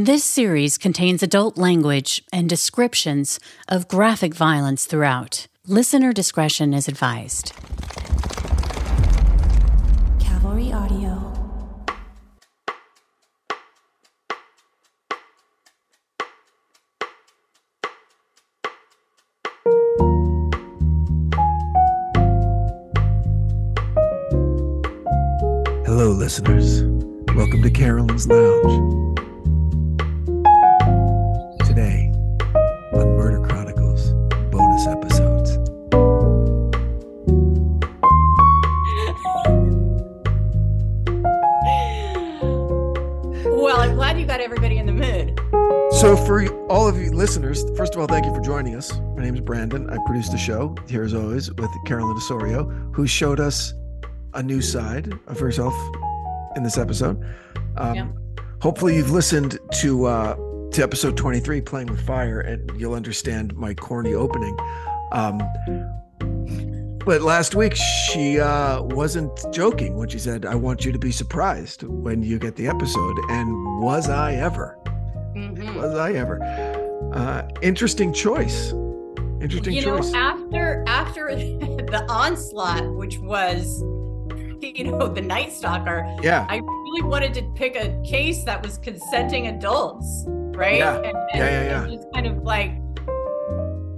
This series contains adult language and descriptions of graphic violence throughout. Listener discretion is advised. Cavalry Audio. Hello, listeners. Welcome to Carolyn's Lounge. All of you listeners, first of all, thank you for joining us. My name is Branden. I produce the show here, as always, with Carolyn Osorio, who showed us a new side of herself in this episode. Um, Yeah. Hopefully, you've listened to uh, to episode 23, Playing with Fire, and you'll understand my corny opening. Um, but last week, she uh, wasn't joking when she said, I want you to be surprised when you get the episode. And was I ever? Mhm. Was I ever? Uh, interesting choice. Interesting You choice. know, after after the onslaught, which was, you know, the Night Stalker, yeah. I really wanted to pick a case that was consenting adults, right? Yeah. And, and, Yeah, yeah, yeah. just kind of like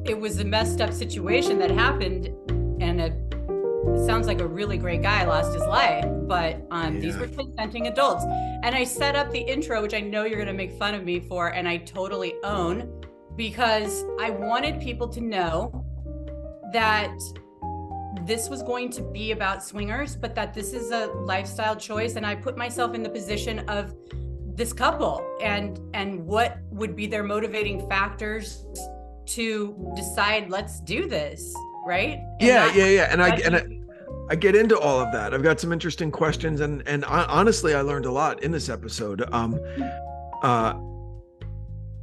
it was a messed up situation that happened, and a, it sounds like a really great guy lost his life, but um, these Yeah. were consenting adults. And I set up the intro, which I know you're going to make fun of me for, and I totally own because I wanted people to know that this was going to be about swingers, but that this is a lifestyle choice. And I put myself in the position of this couple and and what would be their motivating factors to decide let's do this, right? And yeah, not- yeah, yeah. And I and I. I get into all of that. I've got some interesting questions, and and hon- honestly, I learned a lot in this episode. Um, uh,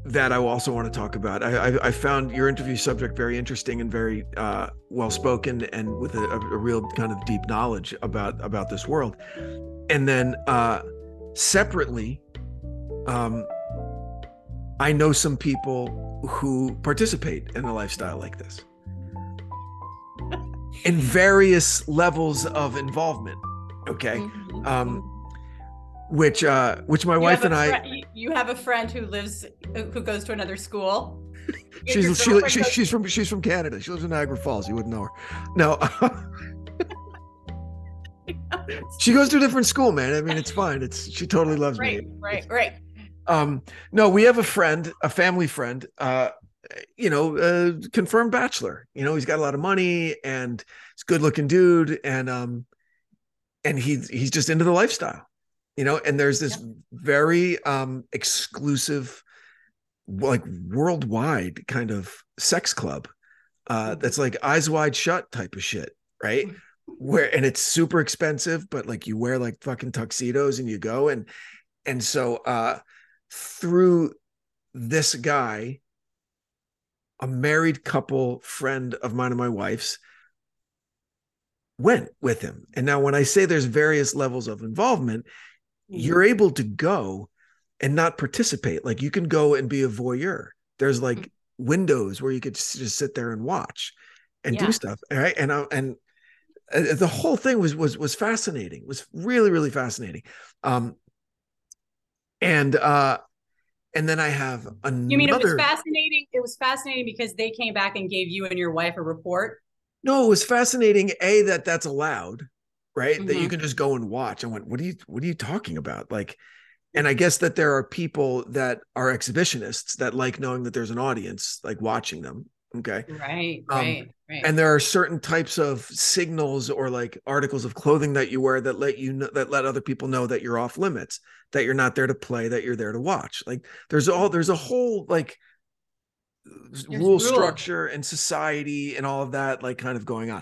that I also want to talk about. I, I I found your interview subject very interesting and very uh, well spoken, and with a, a real kind of deep knowledge about about this world. And then uh, separately, um, I know some people who participate in a lifestyle like this in various levels of involvement. Okay. Mhm. Um, which uh which my You wife and a I you- have a friend who lives who goes to another school. She's she, she, she's from she's from Canada. She lives in Niagara Falls. You wouldn't know her. No. she goes to a different school, man. I mean, it's fine. It's she totally loves right, me. right, right. Um no, we have a friend, a family friend, uh you know, uh confirmed bachelor. You know, he's got a lot of money and he's a good-looking dude and um and he's he's just into the lifestyle. You know, and there's this very um exclusive like worldwide kind of sex club uh Mhm. that's like eyes wide shut type of shit, right? Where and it's super expensive, but like you wear like fucking tuxedos and you go and and so uh through this guy a married couple friend of mine and my wife's went with him. And now when i say there's various levels of involvement you're able to go and not participate. Like you can go and be a voyeur. There's like windows where you could just sit there and watch and Yeah. do stuff all right? And I, and uh, the whole thing was was was fascinating. Was really really fascinating. Um and uh and then i have another You mean it was fascinating? It was fascinating because they came back and gave you and your wife a report. no it was fascinating a that that's allowed right that you Mhm. can just go and watch i went what are you what are you talking about like and i guess that there are people that are exhibitionists that like knowing that there's an audience like watching them okay Right, Um, right, right. and there are certain types of signals or like articles of clothing that you wear that let you know that let other people know that you're off limits that you're not there to play that you're there to watch like there's all there's a whole like rule rules. structure and society and all of that like kind of going on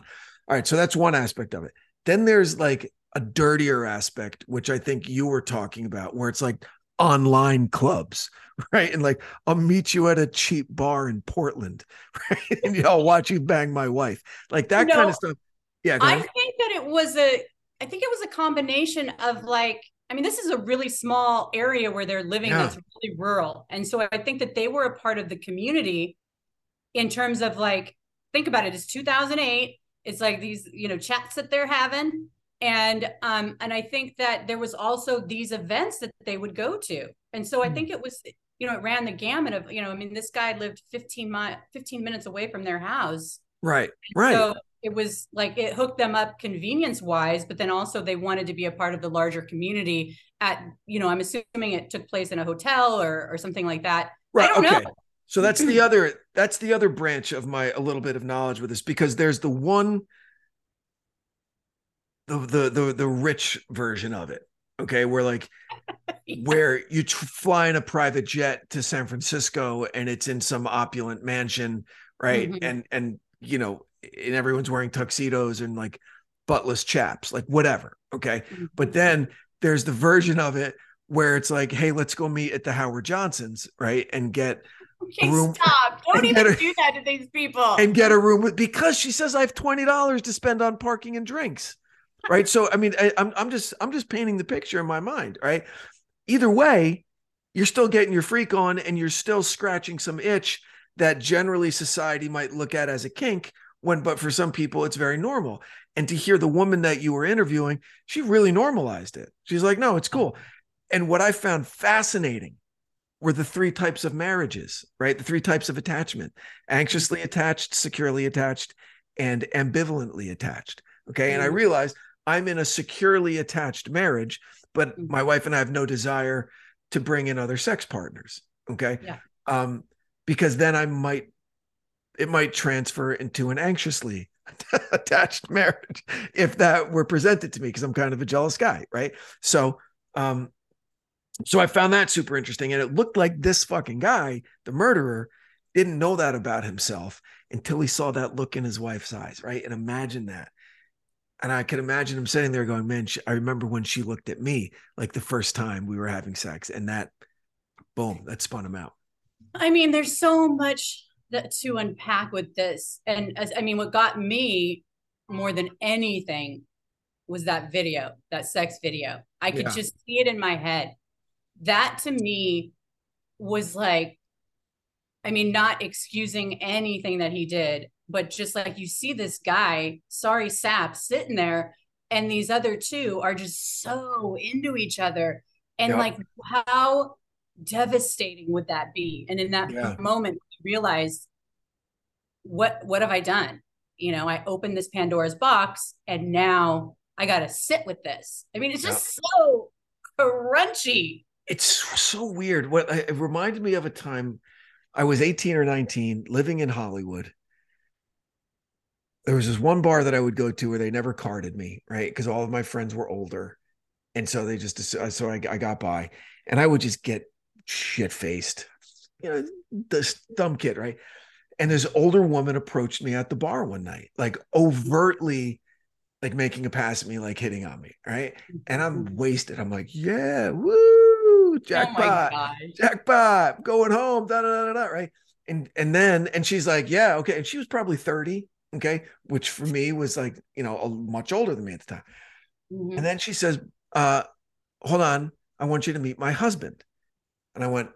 all right so that's one aspect of it then there's like a dirtier aspect which i think you were talking about where it's like online clubs right and like i'll meet you at a cheap bar in portland right and i'll watch you bang my wife like that You kind of stuff yeah I think that it was a I think it was a combination of like I mean, this is a really small area where they're living Yeah. that's really rural. And so I think that they were a part of the community in terms of like, think about it, it's 2008. It's like these, you know, chats that they're having. And um, and I think that there was also these events that they would go to. And so I Hmm. think it was, you know, it ran the gamut of, you know, I mean, this guy lived 15 mi- 15 minutes away from their house. Right. Right. So it was like it hooked them up convenience wise, but then also they wanted to be a part of the larger community at, you know, I'm assuming it took place in a hotel or or something like that. Right. don't okay. know. So that's the other that's the other branch of my a little bit of knowledge with this because there's the one the the the the rich version of it. Okay, where like where you tr- fly in a private jet to San Francisco and it's in some opulent mansion, right? Mhm. And and you know, and everyone's wearing tuxedos and like buttless chaps, like whatever. Okay. But then there's the version of it where it's like, hey, let's go meet at the Howard Johnsons, right? And get Okay, room- stop. Don't even a- do that to these people. and get a room with because she says I have twenty dollars to spend on parking and drinks, right? so I mean, I, I'm I'm just I'm just painting the picture in my mind, right? Either way, you're still getting your freak on, and you're still scratching some itch that generally society might look at as a kink. When, but for some people, it's very normal. And to hear the woman that you were interviewing, she really normalized it. She's like, no, it's cool. And what I found fascinating were the three types of marriages, right? The three types of attachment anxiously attached, securely attached, and ambivalently attached. Okay. And I Mhm. realized I'm in a securely attached marriage, but Mhm. my wife and I have no desire to bring in other sex partners. Okay. Yeah. Um, because then I might, it might transfer into an anxiously attached marriage if that were presented to me because I'm kind of a jealous guy. Right. So, um, so I found that super interesting. And it looked like this fucking guy, the murderer, didn't know that about himself until he saw that look in his wife's eyes, right? And imagine that. And I can imagine him sitting there going, Man, she, I remember when she looked at me like the first time we were having sex. And that, boom, that spun him out. I mean, there's so much that to unpack with this. And as I mean, what got me more than anything was that video, that sex video. I could Yeah. just see it in my head. That to me was like, I mean, not excusing anything that he did, but just like you see this guy, sorry sap, sitting there, and these other two are just so into each other. And like, how devastating would that be? And in that Yeah. moment, you realize, what what have I done? You know, I opened this Pandora's box, and now I got to sit with this. I mean, it's just so crunchy. It's so weird. What it reminded me of a time I was 18 or 19 living in Hollywood. There was this one bar that I would go to where they never carded me, right? Because all of my friends were older. And so they just, so I, I got by and I would just get shit faced, you know, this dumb kid, right? And this older woman approached me at the bar one night, like overtly, like making a pass at me, like hitting on me, right? And I'm mm-hmm. wasted. I'm like, yeah, woo, Oh jackpot gosh. jackpot, going home, da da da da, right? And and then and she's like, yeah, okay. And she was probably 30, okay, which for me was like, you know, a, much older than me at the time. Mhm. And then she says, uh, hold on, I want you to meet my husband. And I went,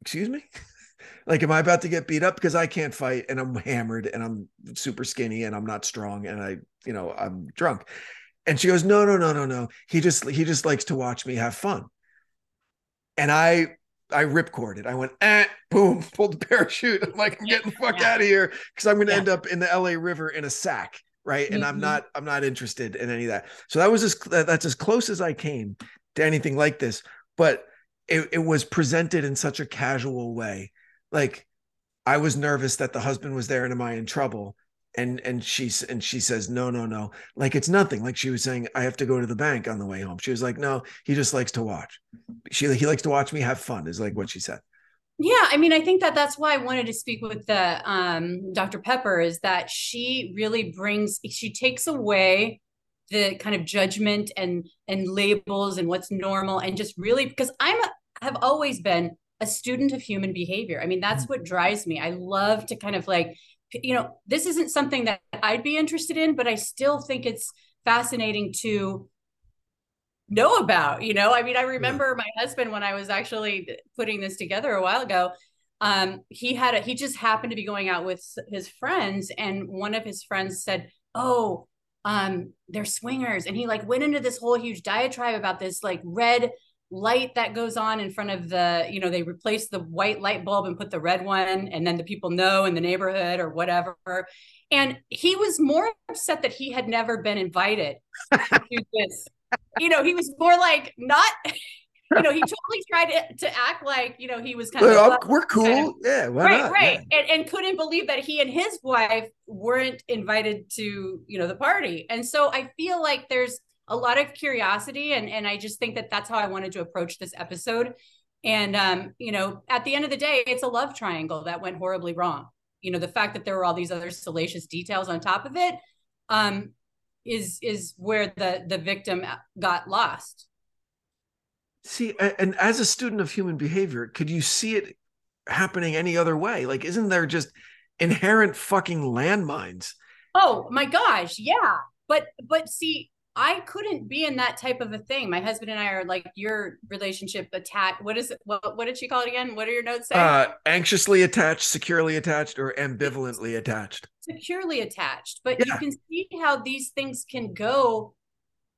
excuse me? like, am I about to get beat up? Because I can't fight and I'm hammered and I'm super skinny and I'm not strong and I, you know, I'm drunk. And she goes, no, no, no, no, no. He just he just likes to watch me have fun. And I I ripcorded. I went, eh, boom, pulled the parachute. I'm like, I'm getting the fuck Yeah. out of here because I'm gonna Yeah. end up in the LA River in a sack, right? And I'm Mhm. not I'm not interested in any of that. So that was as that's as close as I came to anything like this. But it, it was presented in such a casual way. Like I was nervous that the husband was there and am I in trouble? And and she's and she says, no, no, no. Like it's nothing. Like she was saying, I have to go to the bank on the way home. She was like, no, he just likes to watch. She he likes to watch me have fun, is like what she said. Yeah, I mean, I think that that's why I wanted to speak with the um, Dr. Pepper is that she really brings, she takes away the kind of judgment and and labels and what's normal and just really because I'm a, have always been a student of human behavior. I mean, that's what drives me. I love to kind of like, you know, this isn't something that I'd be interested in, but I still think it's fascinating to know about you know i mean i remember yeah. my husband when i was actually putting this together a while ago um he had a he just happened to be going out with his friends and one of his friends said oh um they're swingers and he like went into this whole huge diatribe about this like red light that goes on in front of the you know they replace the white light bulb and put the red one and then the people know in the neighborhood or whatever. And he was more upset that he had never been invited to this. You know he was more like not you know he totally tried to, to act like you know he was kind well, of we're cool. Kind of, yeah right not? right. Yeah. And, and couldn't believe that he and his wife weren't invited to you know the party. And so i feel like there's a lot of curiosity and and I just think that that's how I wanted to approach this episode. And um, you know, at the end of the day, it's a love triangle that went horribly wrong. You know, the fact that there were all these other salacious details on top of it um, is is where the the victim got lost. See, and as a student of human behavior, could you see it happening any other way? Like, isn't there just inherent fucking landmines? Oh my gosh, yeah. But but see, I couldn't be in that type of a thing. My husband and I are like your relationship attached. What is it? What, what did she call it again? What are your notes saying? Uh, anxiously attached, securely attached, or ambivalently attached. Securely attached. But yeah. you can see how these things can go.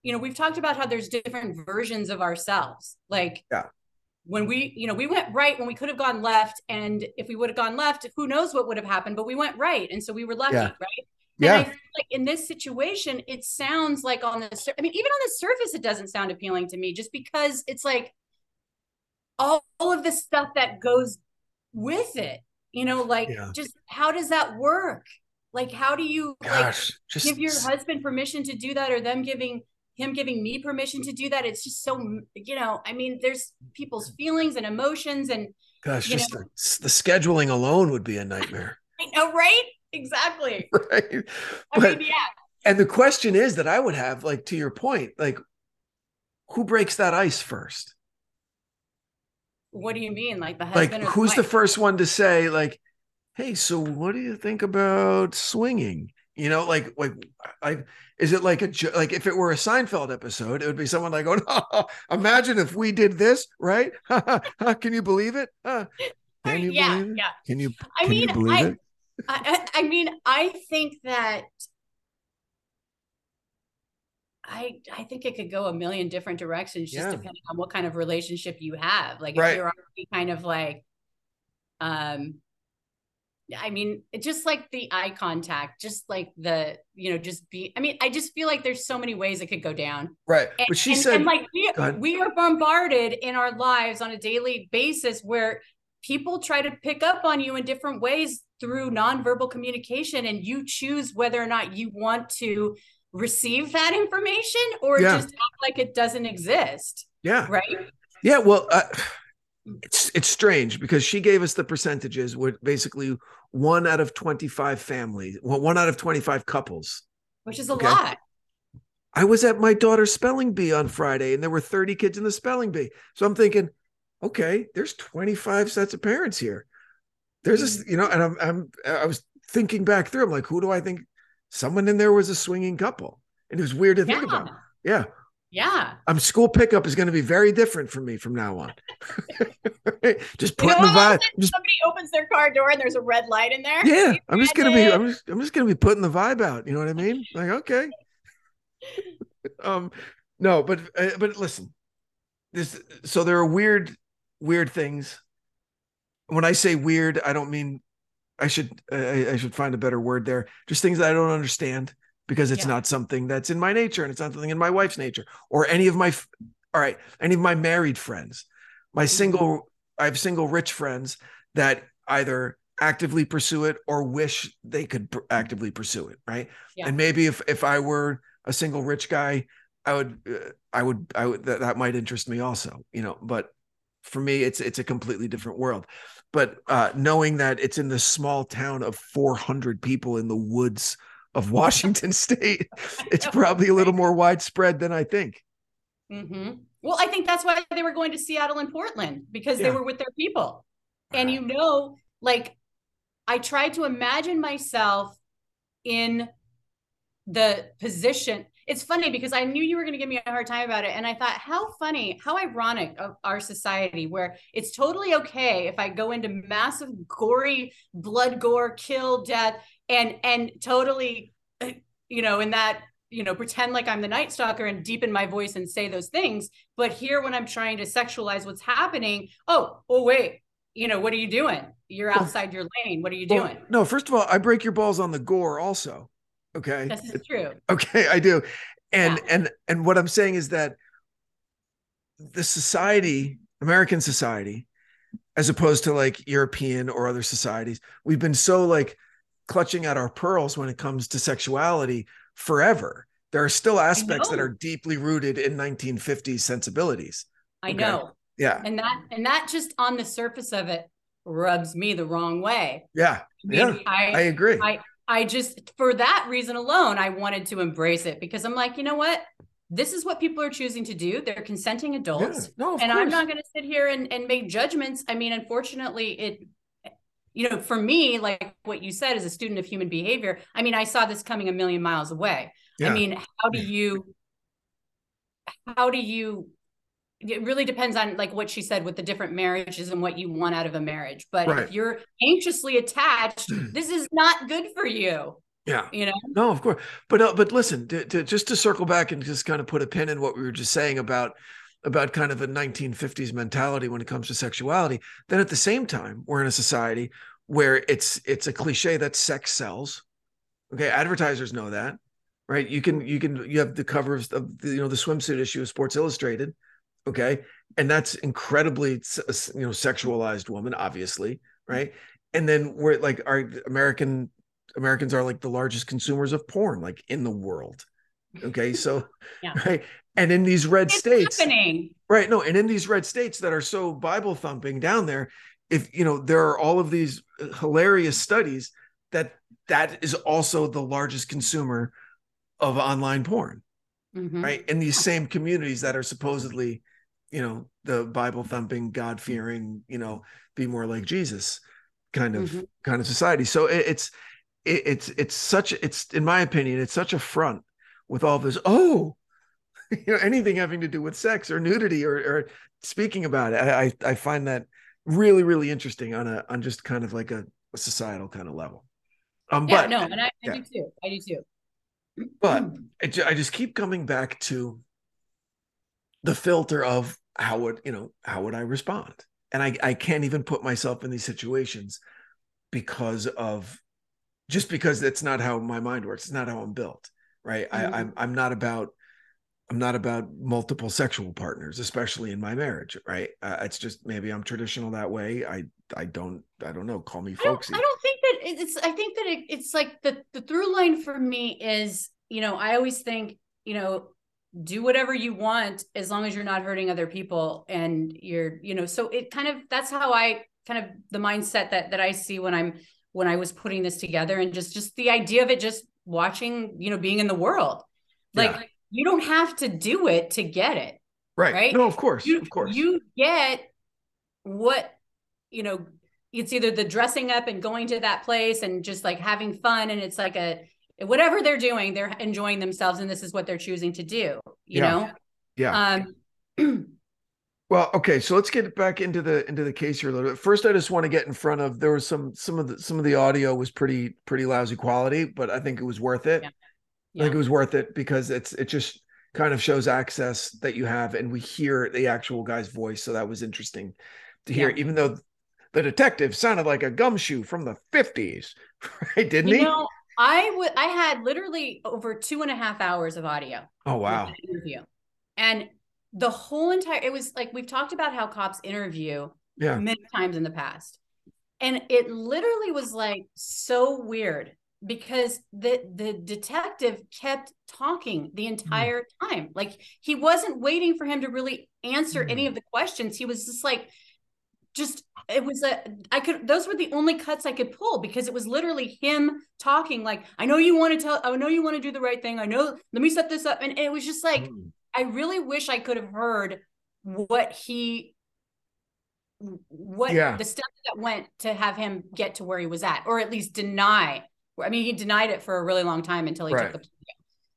You know, we've talked about how there's different versions of ourselves. Like, yeah. When we, you know, we went right when we could have gone left. And if we would have gone left, who knows what would have happened, but we went right. And so we were lucky, yeah. right? Yeah. And I feel like in this situation, it sounds like on the, I mean, even on the surface, it doesn't sound appealing to me just because it's like all, all of the stuff that goes with it, you know, like yeah. just how does that work? Like, how do you Gosh, like just give your husband permission to do that or them giving him giving me permission to do that? It's just so, you know, I mean, there's people's feelings and emotions and, Gosh, just the, the scheduling alone would be a nightmare. I know, right? Exactly. Right. I but, mean, yeah. And the question is that I would have, like, to your point, like, who breaks that ice first? What do you mean? Like the husband? Like, who's the, the first one to say, like, hey, so what do you think about swinging? You know, like, like, I is it like a like if it were a Seinfeld episode, it would be someone like, oh no, imagine if we did this, right? Can you believe it? Can you yeah, believe it? Yeah. Can you? I mean, you believe I, it? I, I mean, I think that I I think it could go a million different directions just yeah. depending on what kind of relationship you have. Like right. if you're already kind of like um I mean, just like the eye contact, just like the, you know, just be, I mean, I just feel like there's so many ways it could go down. Right. And, but she and, said, and like we, we are bombarded in our lives on a daily basis where people try to pick up on you in different ways through nonverbal communication and you choose whether or not you want to receive that information or yeah. just act like it doesn't exist yeah. right? Yeah well uh, it's it's strange because she gave us the percentages with basically one out of 25 families well, one out of 25 couples. Which is a okay? lot. I was at my daughter's spelling bee on friday and there were 30 kids in the spelling bee. So i'm thinking okay there's 25 sets of parents here there's this, you know, and I'm, I'm, I was thinking back through. I'm like, who do I think? Someone in there was a swinging couple, and it was weird to think yeah. about. Yeah, yeah. I'm school pickup is going to be very different for me from now on. just putting you know, the vibe. Just, somebody opens their car door and there's a red light in there. Yeah, I'm just gonna be. I'm just. I'm just gonna be putting the vibe out. You know what I mean? Like, okay. um, no, but uh, but listen, this. So there are weird, weird things when I say weird, I don't mean I should I, I, should find a better word there. Just things that I don't understand because it's yeah. not something that's in my nature and it's not something in my wife's nature or any of my all right, any of my married friends. My mm-hmm. single I have single rich friends that either actively pursue it or wish they could pr- actively pursue it, right? Yeah. And maybe if if I were a single rich guy, I would uh, I would I would that, that might interest me also, you know, but for me it's it's a completely different world but uh, knowing that it's in the small town of 400 people in the woods of Washington State, it's probably a little more widespread than I think. Mm-hmm. Well, I think that's why they were going to Seattle and Portland because yeah. they were with their people. And you know, like I tried to imagine myself in the position. It's funny because I knew you were going to give me a hard time about it. And I thought, how funny, how ironic of our society where it's totally okay if I go into massive, gory, blood gore, kill, death, and and totally, uh, you know, in that you know pretend like i'm the night stalker and deepen my voice and say those things but here when i'm trying to sexualize what's happening oh oh wait you know what are you doing you're outside your lane what are you Well, doing no, first of all, I break your balls on the gore also. Okay. this is true Okay, I do. And Yeah. and and what I'm saying is that the society, American society, as opposed to like European or other societies, we've been so like clutching at our pearls when it comes to sexuality forever. There are still aspects that are deeply rooted in 1950s sensibilities. i Okay. know Yeah. and that and that just on the surface of it rubs me the wrong way Yeah. Yeah. I, I agree. I I just for that reason alone, I wanted to embrace it because I'm like, you know what? This is what people are choosing to do. They're consenting Yeah. adults. No, of and I'm not going to sit here and, and make judgments. I mean, unfortunately, it, you know, for me, like what you said as a student of human behavior, I mean, I saw this coming a million miles away. Yeah. I mean, how do you, how do you, it really depends on like what she said with the different marriages and what you want out of a marriage. But Right. if you're anxiously attached, this is not good for you, yeah. you know? No, of course. But uh, but listen, to, to, just to circle back and just kind of put a pin in what we were just saying about about kind of a 1950s mentality when it comes to sexuality. Then at the same time, we're in a society where it's it's a cliche that sex sells. Okay, advertisers know that, right? You can you can you have the covers of the, you know the swimsuit issue of Sports Illustrated, okay, and that's incredibly you know sexualized woman, obviously, right? And then we're like our American Americans are like the largest consumers of porn, like in the world. Okay, so Yeah. right, and in these red It's states, happening. right? No, and in these red states that are so Bible thumping down there, if you know there are all of these uh, hilarious studies that that is also the largest consumer of online porn, Mhm. right? In these same communities that are supposedly, you know, the Bible thumping, God fearing, you know, be more like Jesus kind of Mhm. kind of society. So it, it's it, it's it's such it's in my opinion it's such a front with all this oh you know anything having to do with sex or nudity or, or speaking about it I, I i find that really really interesting on a on just kind of like a, a societal kind of level um Yeah, but no, and I, I yeah. do too. I do too. But it, I just keep coming back to the filter of how would you know how would I respond, and I I can't even put myself in these situations because of just because it's not how my mind works. It's not how I'm built, right? Mhm. I, I'm I'm not about I'm not about multiple sexual partners, especially in my marriage, right? Uh, it's just maybe I'm traditional that way. I I don't I don't know. Call me I don't, folksy. I don't that it- it's I think that it, it's like the the through line for me is, you know, I always think, you know, do whatever you want as long as you're not hurting other people and you're, you know, so it kind of that's how I kind of the mindset that that I see when I'm when I was putting this together and just just the idea of it just watching, you know, being in the world. Like Yeah. you don't have to do it to get it. right. right? No, of course, you, of course. you get what you know it's either the dressing up and going to that place and just like having fun and it's like a whatever they're doing they're enjoying themselves and this is what they're choosing to do you Yeah. yeah. um Well, okay, so let's get back into the into the case here a little bit. First, I just want to get in front of there was some some of the some of the audio was pretty pretty lousy quality, but I think it was worth it. Yeah. I think it was worth it because it's it just kind of shows access that you have, and we hear the actual guy's voice, so that was interesting to hear. Yeah. Even though the detective sounded like a gumshoe from the fifties, right? Didn't you he? know i would i had literally over two and a half hours of audio oh wow, interview and the whole entire it was like we've talked about how cops interview yeah, many times in the past. And it literally was like so weird because the the detective kept talking the hmm. entire time. Like he wasn't waiting for him to really answer any hmm. of the questions. He was just like just it was a I could those were the only cuts I could pull because it was literally him talking like I know you want to tell I know you want to do the right thing. I know let me set this up and it was just like Mm. I really wish I could have heard what he what Yeah. the steps that went to have him get to where he was at or at least deny I mean he denied it for a really long time until he Right. took the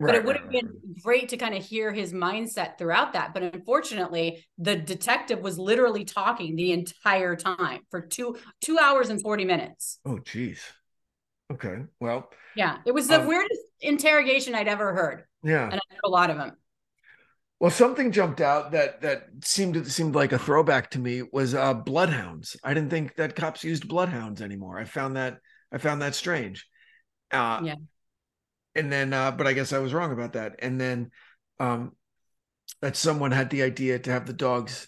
but it would have been great to kind of hear his mindset throughout that. But unfortunately, the detective was literally talking the entire time for two two hours and 40 minutes. Oh geez. Okay. Well. Yeah. It was the um, weirdest interrogation I'd ever heard. Yeah. And I heard a lot of them. Well, something jumped out that that seemed seemed like a throwback to me was uh, bloodhounds. I didn't think that cops used bloodhounds anymore. I found that I found that strange. Uh, Yeah. And then, uh, but I guess I was wrong about that. And then, um, that someone had the idea to have the dogs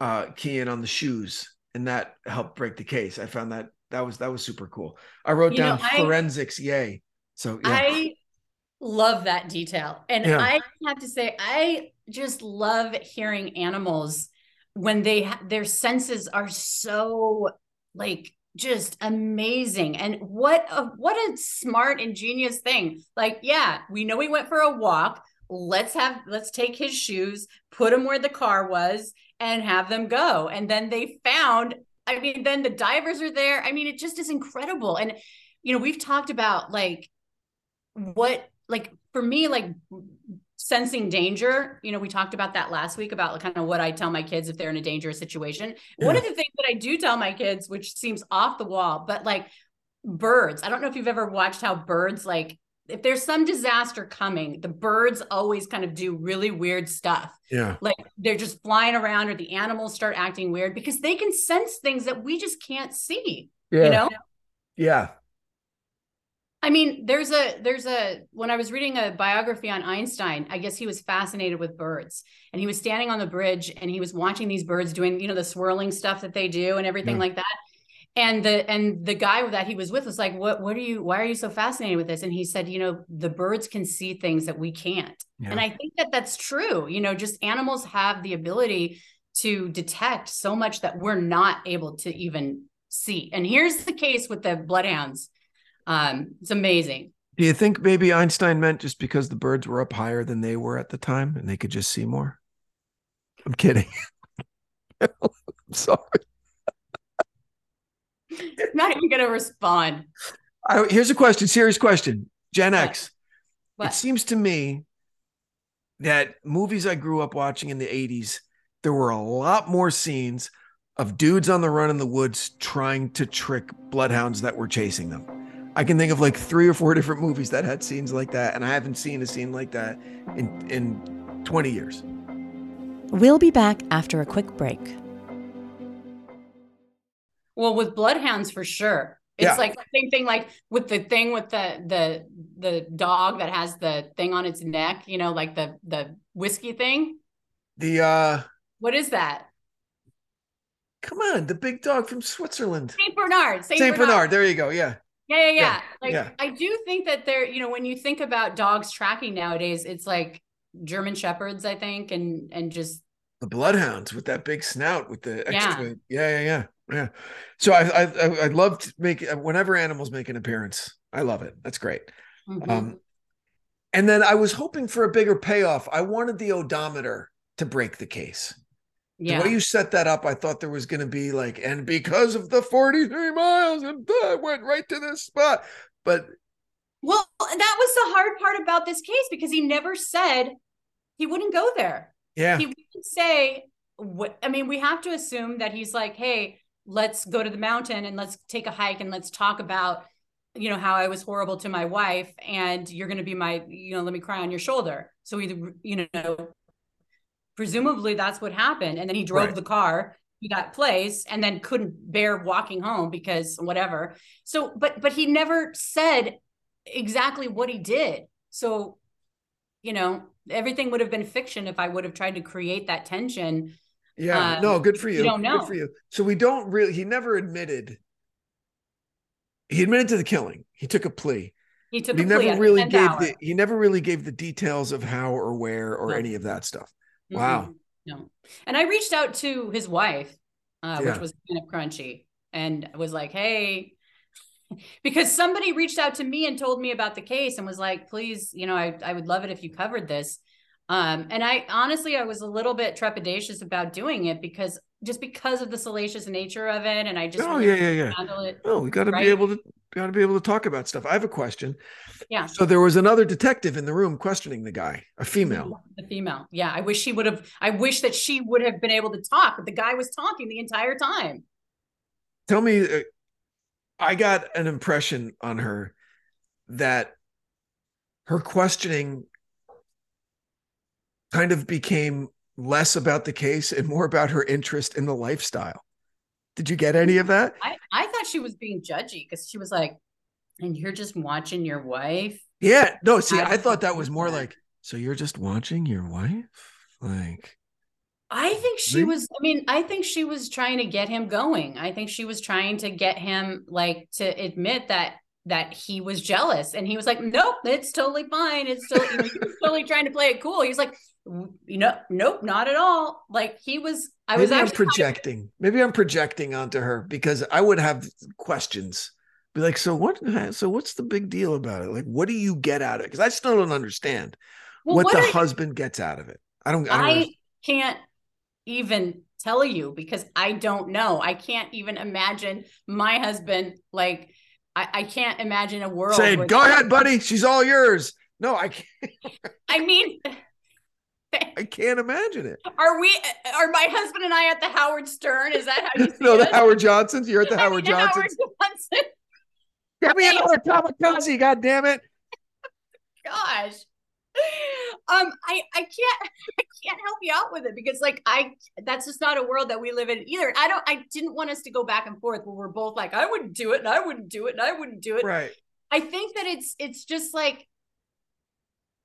uh, key in on the shoes, and that helped break the case. I found that that was that was super cool. I wrote You know, down I- forensics, yay! So yeah, I love that detail. And Yeah. I have to say, I just love hearing animals when they ha- their senses are so like just amazing. And what a what a smart ingenious thing. Like yeah we know we went for a walk. Let's have let's take his shoes put them where the car was and have them go. And then they found i mean then the divers are there. I mean it just is incredible. And you know we've talked about like what like for me like sensing danger. You know we talked about that last week about kind of what i tell my kids if they're in a dangerous situation. One of the things that i do tell my kids which seems off the wall but like birds. I don't know if you've ever watched how birds like if there's some disaster coming the birds always kind of do really weird stuff. Yeah, like they're just flying around or the animals start acting weird because they can sense things that we just can't see yeah, you know? Yeah, I mean, there's a there's a when I was reading a biography on Einstein, I guess he was fascinated with birds. And he was standing on the bridge and he was watching these birds doing, you know, the swirling stuff that they do and everything Yeah. like that. And the and the guy that he was with was like, "What what are you why are you so fascinated with this?" And he said, "You know, the birds can see things that we can't." yeah. And I think that that's true. You know, just animals have the ability to detect so much that we're not able to even see. And here's the case with the bloodhounds. Um, it's amazing. Do you think maybe Einstein meant just because the birds were up higher than they were at the time and they could just see more? I'm kidding. I'm sorry. Not even gonna respond. I, here's a question, serious question. Gen What? X. What? It seems to me that movies I grew up watching in the 80s, there were a lot more scenes of dudes on the run in the woods trying to trick bloodhounds that were chasing them. I can think of like three or four different movies that had scenes like that, and I haven't seen a scene like that in in 20 years. We'll be back after a quick break. Well, with bloodhounds for sure. It's Yeah. like the same thing like with the thing with the the the dog that has the thing on its neck, you know, like the the whiskey thing. The uh What is that? come on, the big dog from Switzerland. Saint Bernard. Saint, St. Bernard. Bernard. There you go. Yeah. Yeah, yeah, yeah. Yeah, Like yeah. I do think that there, you know, when you think about dogs tracking nowadays, it's like German shepherds, I think, and and just the bloodhounds with that big snout with the Yeah. extra yeah yeah yeah yeah so i i I- love to make whenever animals make an appearance i love it that's great mhm. um and then i was hoping for a bigger payoff i wanted the odometer to break the case yeah. the way you set that up i thought there was going to be like and because of the 43 miles and i went right to this spot but Well, that was the hard part about this case because he never said he wouldn't go there. yeah He wouldn't say what I mean, we have to assume that he's like, hey, let's go to the mountain and let's take a hike and let's talk about, you know, how I was horrible to my wife and you're gonna be my, you know, let me cry on your shoulder. So either, you know, presumably that's what happened. And then he drove Right. the car to that place and then couldn't bear walking home because whatever. So, but but he never said exactly what he did. So, you know, everything would have been fiction if I would have tried to create that tension. yeah um, no good for you don't know. good for you so we don't really he never admitted he admitted to the killing he took a plea He took he a plea never really gave hour. the he never really gave the details of how or where or No. any of that stuff wow Mhm. No. And I reached out to his wife, uh, Yeah. which was kind of crunchy, and was like, hey, because somebody reached out to me and told me about the case and was like, please, you know, I, I would love it if you covered this. Um, and I honestly, I was a little bit trepidatious about doing it because just because of the salacious nature of it, and I just Oh yeah, yeah, yeah. handle it. Oh, we got to right? be able to got to be able to talk about stuff. I have a question. Yeah. So there was another detective in the room questioning the guy, a female. The female. Yeah. I wish she would have, I wish that she would have been able to talk, but the guy was talking the entire time. Tell me, uh, I got an impression on her that her questioning kind of became less about the case and more about her interest in the lifestyle. Did you get any of that? I, I thought she was being judgy because she was like, and you're just watching your wife. Yeah. No, see, I I thought that was more that. like, so you're just watching your wife? Like, I think she was, I mean, I think she was trying to get him going. I think she was trying to get him like to admit that that he was jealous. And he was like, Nope, it's totally fine. It's still was totally trying to play it cool. He was like, you know, nope, not at all. Like he was, I was maybe I'm actually projecting. Maybe I'm projecting onto her because I would have questions. Be like, so what? So what's the big deal about it? Like, what do you get out of it? Because I still don't understand Well, what, what the are you- husband gets out of it. I don't. I, don't I can't even tell you because I don't know. I can't even imagine my husband like I, I can't imagine a world saying, "Go ahead, buddy. She's all yours." No, I can't. I mean I can't imagine it. are we are my husband and I at the Howard Stern? Is that how you see No, the us? Howard Johnsons. You're at the I Howard mean, Johnsons. Howard Johnson. Get me another kamikaze. God damn it! Gosh. Um, I I can't I can't help you out with it because like I that's just not a world that we live in either. I don't I didn't want us to go back and forth where we're both like I wouldn't do it and I wouldn't do it and I wouldn't do it. Right. I think that it's it's just like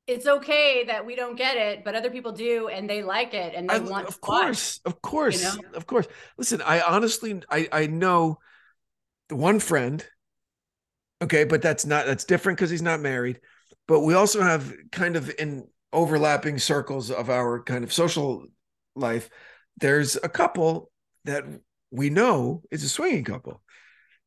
it's okay that we don't get it, but other people do and they like it and they I- want of to watch. course, of course, know? of course. Listen, I honestly, I I know the one friend. Okay, but that's not that's different because he's not married. But we also have kind of in overlapping circles of our kind of social life. There's a couple that we know is a swinging couple,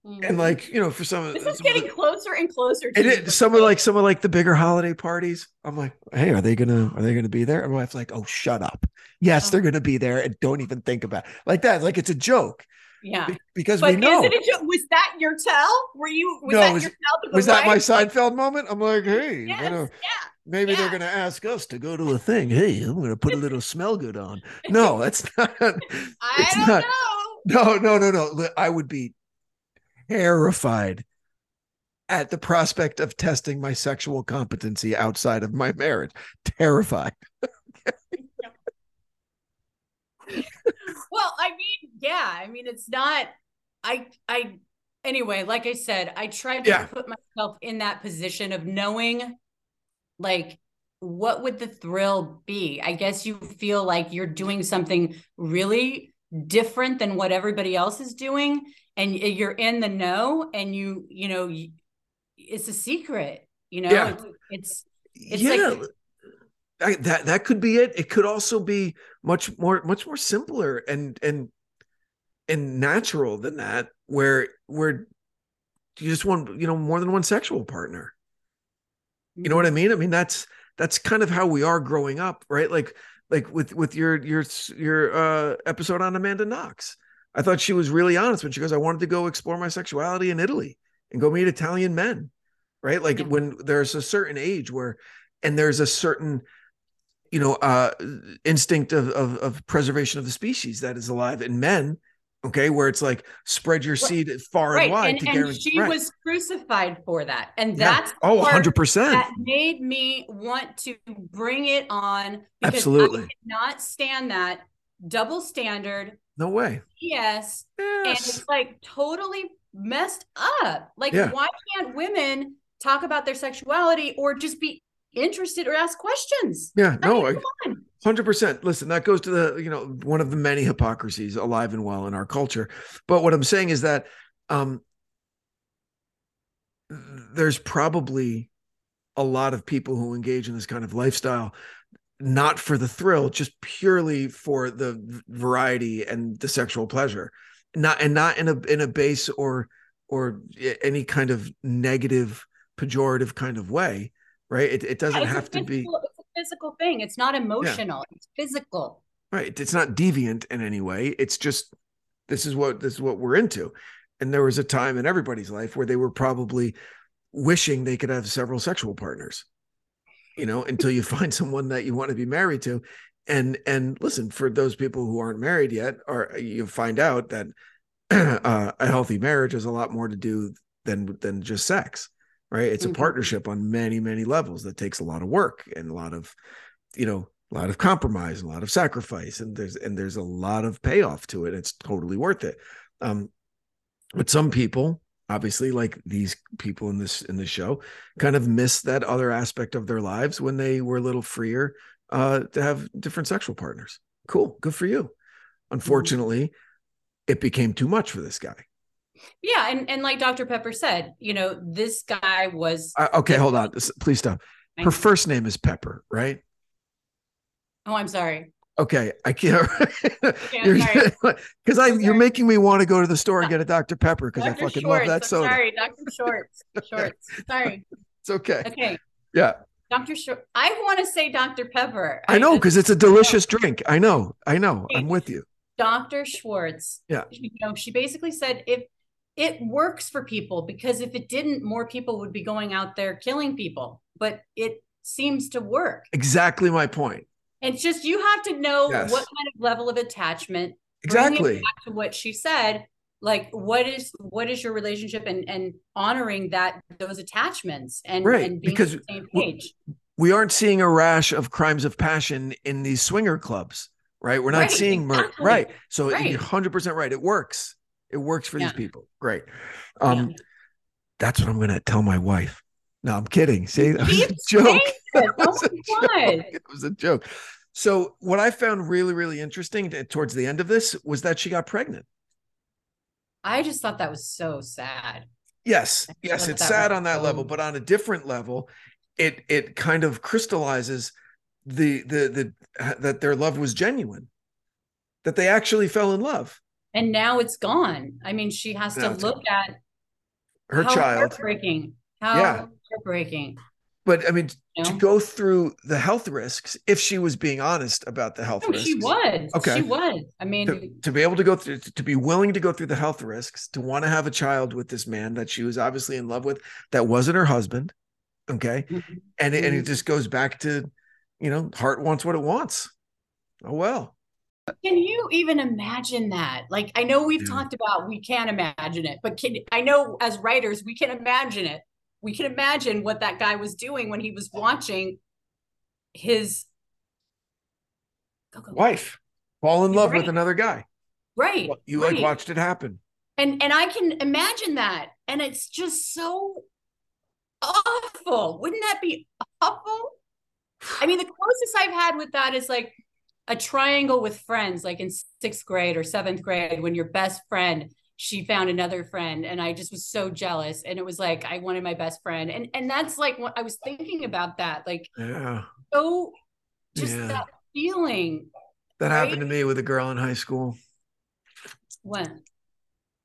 Mhm. and like you know, for some, of this is getting the- closer and closer to It me. some of like some of like the bigger holiday parties. I'm like, hey, are they gonna are they gonna be there? And my wife's like, oh, shut up. Yes, Oh. they're gonna be there, and don't even think about it. like that. Like it's a joke yeah. be- because But we know. is it a? Was that your tell? Were you was No, that was- your tell Was that my Seinfeld moment? I'm like, hey, Yes, you know, yeah. maybe they're gonna ask us to go to a thing. Hey, I'm gonna put a little smell good on. No, that's not. I don't not. know. No, no, no, no. I would be terrified at the prospect of testing my sexual competency outside of my marriage. Terrified. Well, I mean, yeah. I mean, it's not. I I anyway. Like I said, I tried to Yeah. put myself in that position of knowing, like, what would the thrill be? I guess you feel like you're doing something really different than what everybody else is doing, and you're in the know, and you you know, it's a secret. You know, Yeah. it's, it's yeah. like- I, that that could be it. It could also be much more much more simpler and and and natural than that, where where you just want you know more than one sexual partner. You know what I mean? I mean that's that's kind of how we are growing up, right? Like like with with your your your uh episode on Amanda Knox. I thought she was really honest when she goes, I wanted to go explore my sexuality in Italy and go meet Italian men. Right. Like Yeah. when there's a certain age where and there's a certain you know uh instinct of, of of preservation of the species that is alive in men okay where it's like spread your Right. seed far right and wide and, to and guarantee she right. was crucified for that and Yeah. that's oh 100 percent that made me want to bring it on Absolutely. I could not stand that double standard no way yes and it's like totally messed up like Yeah. why can't women talk about their sexuality or just be interested or ask questions yeah I no mean, I, come on. Hundred percent. Listen, that goes to the you know one of the many hypocrisies alive and well in our culture. But what I'm saying is that um, there's probably a lot of people who engage in this kind of lifestyle, not for the thrill, just purely for the variety and the sexual pleasure, not and not in a in a base or or any kind of negative, pejorative kind of way, right? It, it doesn't It's have to be. physical- it's a physical thing it's not emotional it's physical Right. It's not deviant in any way. It's just this is what this is what we're into. And there was a time in everybody's life where they were probably wishing they could have several sexual partners. You know, until you find someone that you want to be married to. And and listen, for those people who aren't married yet, or you find out that uh, a healthy marriage has a lot more to do than than just sex, right? It's Mhm. a partnership on many many levels that takes a lot of work and a lot of, you know, a lot of compromise, a lot of sacrifice, and there's and there's a lot of payoff to it. It's totally worth it. Um, but some people, obviously, like these people in this in this show, kind of miss that other aspect of their lives when they were a little freer uh, to have different sexual partners. Cool, good for you. Unfortunately, it became too much for this guy. Yeah, and and like Dr. Pepper said, you know, this guy was. Uh, okay, hold on. Please stop. Her first name is Pepper, right? Oh, I'm sorry. Okay, I can't. Because I, you're making me want to go to the store and get a Dr Pepper because I fucking Schwartz, love that I'm soda. Sorry, Dr. Shorts. Shorts. Sorry. It's okay. Okay, Yeah, Dr. Short. I want to say Dr. Pepper. I know because it's a delicious drink. I know. I know. I'm with you. Dr. Schwartz. Yeah. You know, she basically said if it works for people because if it didn't, more people would be going out there killing people. But it seems to work. Exactly my point. It's just you have to know Yes. what kind of level of attachment. Exactly. back to what she said. Like what is what is your relationship and and honoring that those attachments and Right, and being because on the same page. We aren't seeing a rash of crimes of passion in these swinger clubs, right? We're not Right, seeing murder, exactly. right? So Right. you're 100% right. It works. It works for these people. Great. Um, Yeah. That's what I'm going to tell my wife. No, I'm kidding. See, that was a joke. it. Was a joke. It was a joke. So, what I found really, really interesting towards the end of this was that she got pregnant. I just thought that was so sad. Yes, yes, it's sad on that so- level, but on a different level, it it kind of crystallizes the the the uh, that their love was genuine, that they actually fell in love. And now it's gone. I mean, she has Now to look at Her child, heartbreaking. How Yeah. Heartbreaking. but I mean, You to go through the health risks, if she was being honest about the health No, risks, she was. Okay. She was. I mean, to, to be able to go through to be willing to go through the health risks to want to have a child with this man that she was obviously in love with that wasn't her husband okay Mhm. and it, and it Mhm. just goes back to you know heart wants what it wants oh well Can you even imagine that? Like, I know we've Yeah. talked about we can't imagine it, but can I know as writers we can imagine it. We can imagine what that guy was doing when he was watching his Go, go. wife fall in love with another guy right. you like right. watched it happen and and I can imagine that, and it's just so awful. Wouldn't that be awful? I mean, the closest I've had with that is like a triangle with friends, like in sixth grade or seventh grade, when your best friend she found another friend, and I just was so jealous, and it was like I wanted my best friend, and and that's like what I was thinking about that, like yeah so just Yeah. that feeling. that Right? happened to me with a girl in high school When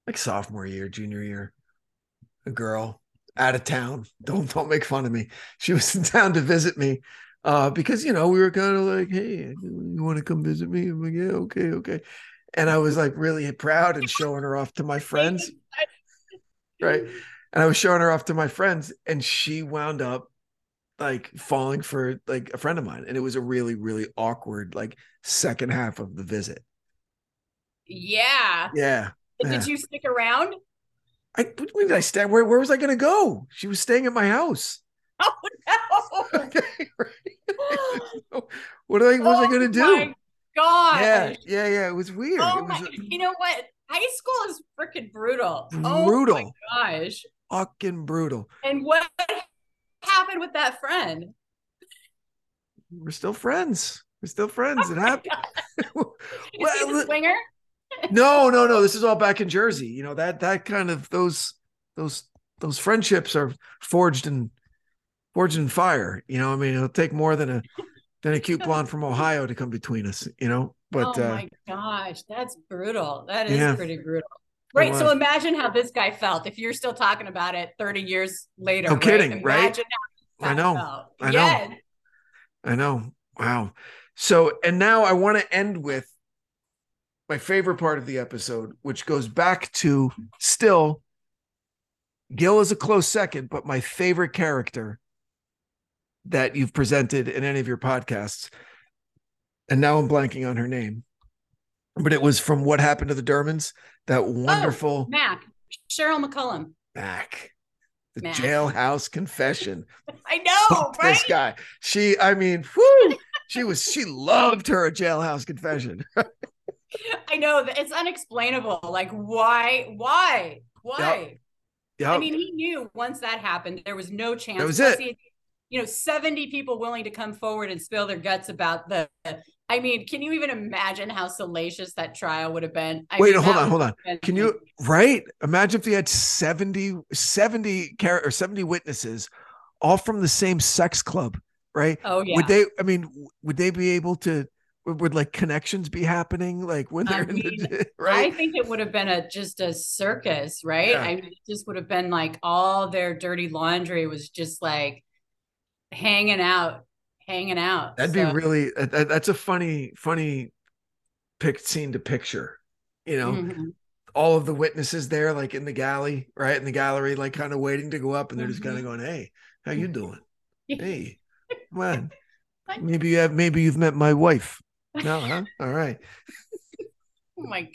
like sophomore year junior year a girl out of town don't don't make fun of me she was in town to visit me uh because you know we were kind of like hey you want to come visit me i'm like yeah okay okay and i was like really proud and showing her off to my friends right and i was showing her off to my friends and she wound up like falling for like a friend of mine and it was a really really awkward like second half of the visit Yeah. yeah Did Yeah. you stick around? I when did I stay? Where where was I gonna go? She was staying at my house. Oh no. Okay. what do I, what was I gonna Oh do? Gosh. Yeah, yeah, yeah. It was weird. Oh it was my, you know what? High school is freaking brutal. Oh brutal, my gosh. fucking brutal. And what happened with that friend? We're still friends. We're still friends. It oh happened. Is he well, the swinger? no, no, no. This is all back in Jersey. You know that that kind of those those those friendships are forged in forged in fire. You know, I mean, it'll take more than a than a cute blonde from Ohio to come between us. You know, but oh uh, my gosh, that's brutal. That is Yeah. pretty brutal. Right. So imagine how this guy felt if you're still talking about it 30 years later. No right? kidding, right? I know. felt. I know. Yes. I know. Wow. So, and now I want to end with my favorite part of the episode, which goes back to still Gil is a close second, but my favorite character that you've presented in any of your podcasts. And now I'm blanking on her name, but it was from What Happened to the Dermans, that oh, wonderful oh, Mac, Cheryl McCullum. Mac, the Mac. jailhouse confession. I know, Fuck right? This guy, she, I mean, whoo, she was, she loved her jailhouse confession. I know that it's unexplainable. Like, why? Why? Why? Yeah, I mean, he knew once that happened, there was no chance. That was Plus it. You know, 70 people willing to come forward and spill their guts about the. I mean, can you even imagine how salacious that trial would have been? I Wait, mean, hold on, hold on. been- Can you right? Imagine if they had 70 70 char- or 70 witnesses all from the same sex club, right? Oh yeah. Would they I mean, would they be able to would, like connections be happening like when they're in the mean, I think it would have been a just a circus, right? Yeah. I mean, it just would have been like all their dirty laundry was just like hanging out, hanging out. That'd So, be really that- that- that's a funny funny pick scene to picture. You know, mhm. all of the witnesses there like in the galley, right? In the gallery like kind of waiting to go up and they're just kind of going, "Hey, how you doing?" Mm-hmm. Hey, come on. Maybe you have maybe you've met my wife. No, huh? All right. Oh my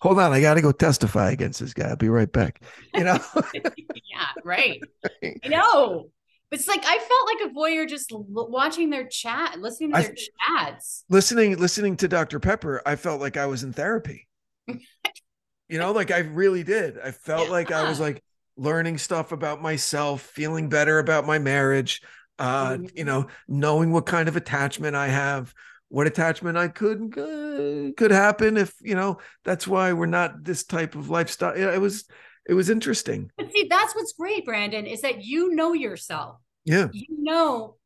Hold on, I gotta go testify against this guy. I'll be right back. You know? yeah, right. I know. It's like I felt like a voyeur just l- watching their chat, listening to I- their chats. listening listening to Dr. Pepper, I felt like I was in therapy. you know, like I really did. I felt like I was like learning stuff about myself, feeling better about my marriage, uh, Mhm. you know, knowing what kind of attachment I have, what attachment I could could happen if, you know, that's why we're not this type of lifestyle. Yeah, It was it was interesting. But see, that's what's great, Branden, is that you know yourself. Yeah. You know,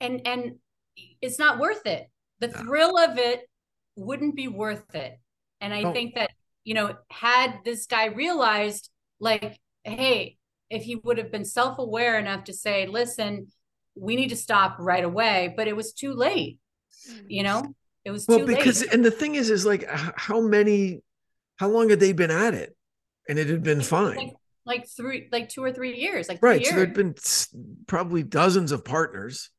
and and it's not worth it. The No. thrill of it wouldn't be worth it. And I No. think that, you know, had this guy realized, like, hey, if he would have been self-aware enough to say, listen, we need to stop right away, but it was too late. You know, it was Well, too because late. and the thing is, is like how many, how long had they been at it, and it had been fine, Like, like three, like two or three years, like right? So there'd been probably dozens of partners,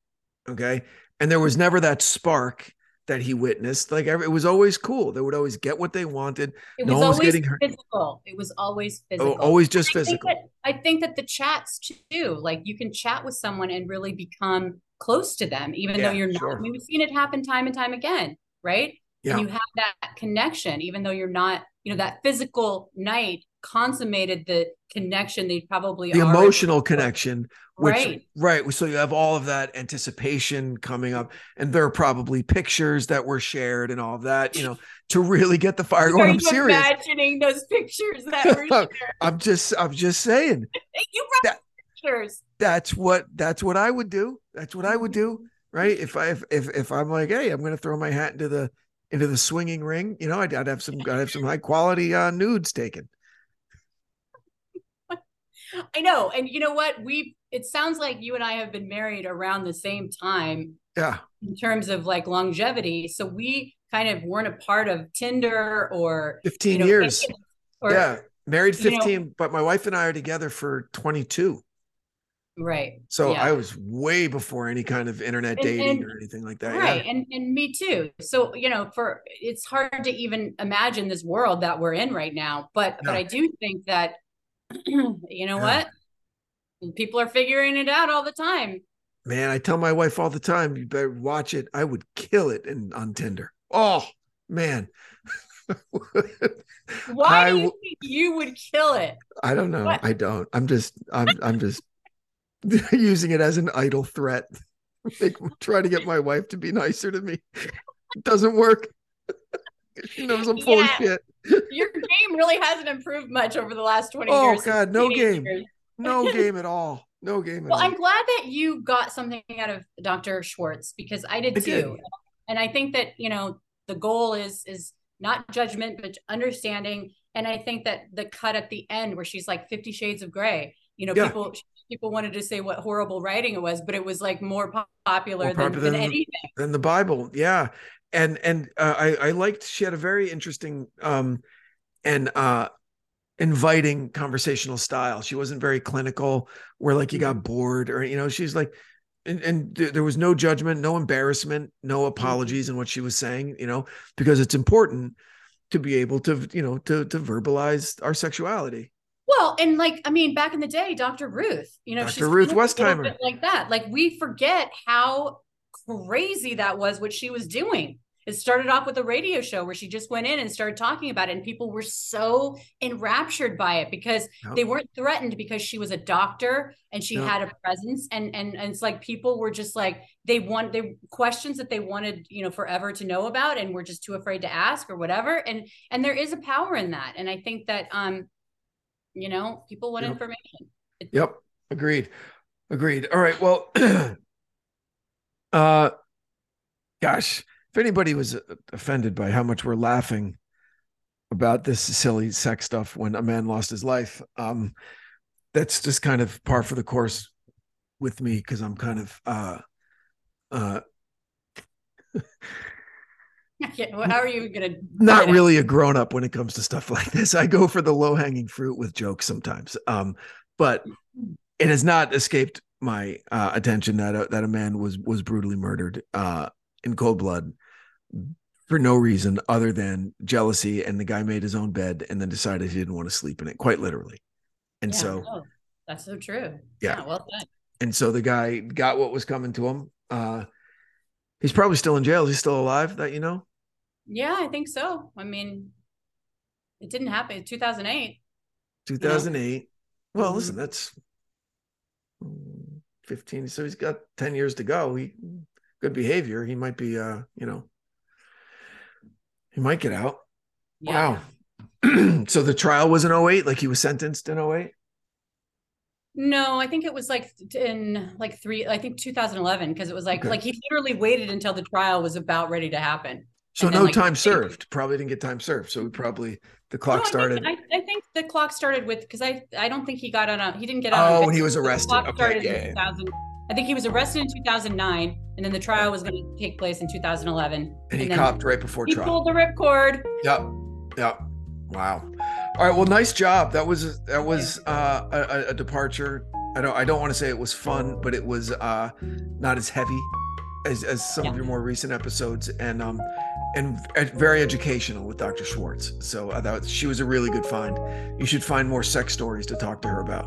okay, and there was never that spark that he witnessed. Like every, it was always cool. They would always get what they wanted. It No was was always getting hurt. physical. It was always Oh, physical. always just I think physical. that I think that the chats too, like you can chat with someone and really become close to them, even Yeah, though you're not. sure. I mean, we've seen it happen time and time again, right? Yeah. And you have that connection, even though you're not, you know, that physical night consummated the connection they probably the already- emotional connection which Right. right so you have all of that anticipation coming up and there are probably pictures that were shared and all of that you know to really get the fire Are going i'm serious. imagining those pictures that were shared? i'm just i'm just saying. You brought That- pictures. that's what that's what i would do. That's what i would do right? If i if if, if i'm like hey i'm gonna throw my hat into the into the swinging ring you know i'd, I'd have some i'd have some high quality uh nudes taken I know. And you know what? We it sounds like you and I have been married around the same time yeah in terms of like longevity. So we kind of weren't a part of Tinder or 15 you know, years or yeah married you know- 15 but my wife and i are together for 22 right. So yeah. I was way before any kind of internet dating and- or anything like that. right. Yeah. And and me too. So, you know, for it's hard to even imagine this world that we're in right now. But but I do think that you know Yeah. what? People are figuring it out all the time. Man, I tell my wife all the time, you better watch it. I would kill it in on Tinder. Oh man. Why I do you think you would kill it? I don't know. What? I don't. I'm just I'm I'm just using it as an idle threat. Like, try to get my wife to be nicer to me. It doesn't work. She knows I'm full Yeah. shit. Your game really hasn't improved much over the last 20 Oh, years. since God, no game. years. No game at all. No game at Well, all. I'm glad that you got something out of Dr. Schwartz because I did I too. did. And I think that, you know, the goal is is not judgment but understanding and I think that the cut at the end where she's like 50 shades of gray You know, Yeah. people people wanted to say what horrible writing it was, but it was like more popular, More than, than than- anything. than the Bible. Yeah. And and uh, I I liked she had a very interesting um and uh inviting conversational style. She wasn't very clinical where like you got bored or you know she's like and, and th- there was no judgment, no embarrassment, no apologies in what she was saying, you know, because it's important to be able to, you know, to to verbalize our sexuality. Well, and like I mean, back in the day, Dr. Ruth, you know, Dr. she's Ruth kind of a little Westheimer. like that. Like we forget how crazy that was what she was doing. It started off with a radio show where she just went in and started talking about it, and people were so enraptured by it because Yep. they weren't threatened because she was a doctor and she Yep. had a presence, and and and it's like people were just like they want they questions that they wanted you know forever to know about, and were just too afraid to ask or whatever, and and there is a power in that, and I think that um you know people want Yep. information Yep. Agreed. Agreed. All right. Well, uh, gosh, if anybody was uh, offended by how much we're laughing about this silly sex stuff when a man lost his life, um, that's just kind of par for the course with me because I'm kind of, uh, uh, Yeah, well, how are you gonna not really a grown up when it comes to stuff like this. I go for the low hanging fruit with jokes sometimes. Um, but it has not escaped my uh, attention that a, that a man was was brutally murdered uh, in cold blood for no reason other than jealousy, and the guy made his own bed and then decided he didn't want to sleep in it, quite literally. And Yeah, so, no, that's so true Yeah. well done and so the guy got what was coming to him. Uh, he's probably still in jail. he's still alive? That you know? yeah i think so i mean it didn't happen 2008 2008. Well, Mhm. listen, that's mm, 15. So he's got 10 years to go. He good behavior. He might be uh, you know, he might get out. yeah Wow. so the trial was in 08, like he was sentenced in 08. no i think it was like in like three i think 2011 because it was like Okay. like he literally waited until the trial was about ready to happen So no like, time served. Probably didn't get time served. So we probably the No, clock I think- started. I, I think the clock started with because I I don't think he got on a he didn't get on. Oh, when he was arrested. Okay, yeah, in 2000. I think he was arrested in 2009, and then the trial was going to take place in 2011. and he copped right before He trial. He pulled the ripcord. Yep. Yep. Wow. All right. Well, nice job. That was that was uh, a, a- departure. I don't I don't want to say it was fun, but it was uh, not as heavy as as some of your more recent episodes, and um and very educational with Dr. Schwartz. So I thought she was a really good find. You should find more sex stories to talk to her about.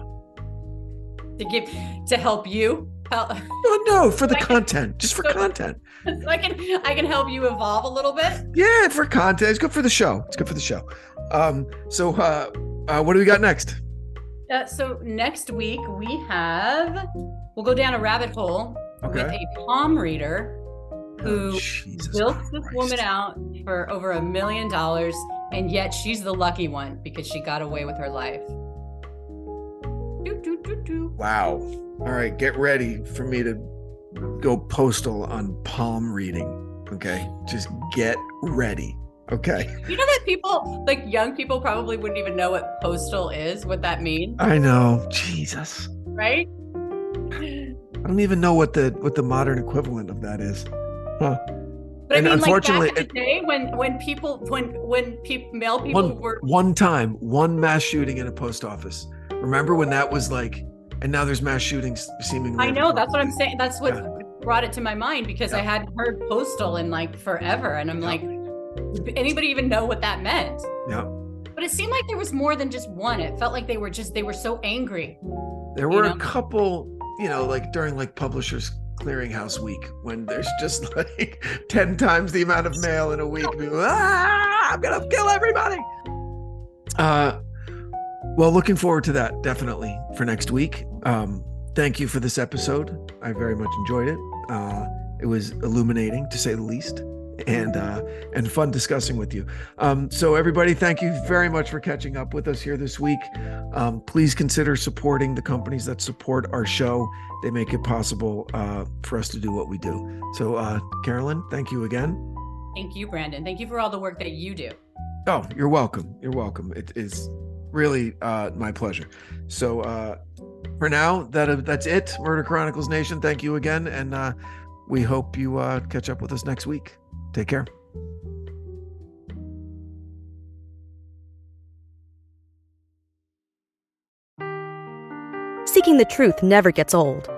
to give to help you. No, no, for the content, just for So- content. I can I can help you evolve a little bit. Yeah, for content. It's good for the show. It's good for the show. Um, so uh, uh what do we got next? Uh, so next week we have we'll go down a rabbit hole with a palm reader who Oh, built this woman out for over a million dollars, and yet she's the lucky one because she got away with her life. Doo, doo, doo, doo. Wow. All right, get ready for me to go postal on palm reading. Okay. Just get ready. Okay. You know that people, like young people, probably wouldn't even know what postal is, what that means, I know. Jesus. right? I don't even know what the what the modern equivalent of that is. Huh. But And I mean, unfortunately, like back in the day when when people when when peop male people One were one time, one mass shooting in a post office. Remember when that was like and now there's mass shootings seemingly. I know that's what I'm saying. That's what Yeah. brought it to my mind because I hadn't heard postal in like forever, and I'm Yeah. like, anybody even know what that meant? Yeah. But it seemed like there was more than just one. It felt like they were just they were so angry. There were know? a couple, you know, like during like Publishers Clearinghouse Week when there's just like 10 times the amount of mail in a week. People, ah, I'm going to kill everybody. Uh, well, looking forward to that definitely for next week. Um, thank you for this episode. I very much enjoyed it. Uh, it was illuminating to say the least and uh, and fun discussing with you. Um, so everybody, thank you very much for catching up with us here this week. Um, please consider supporting the companies that support our show. They make it possible uh, for us to do what we do. So, uh, Carolyn, thank you again. Thank you, Branden. Thank you for all the work that you do. Oh, you're welcome. You're welcome. It is really uh, my pleasure. So, uh, for now, that that's it. Murder Chronicles Nation. Thank you again, and uh, we hope you uh, catch up with us next week. Take care. Seeking the truth never gets old.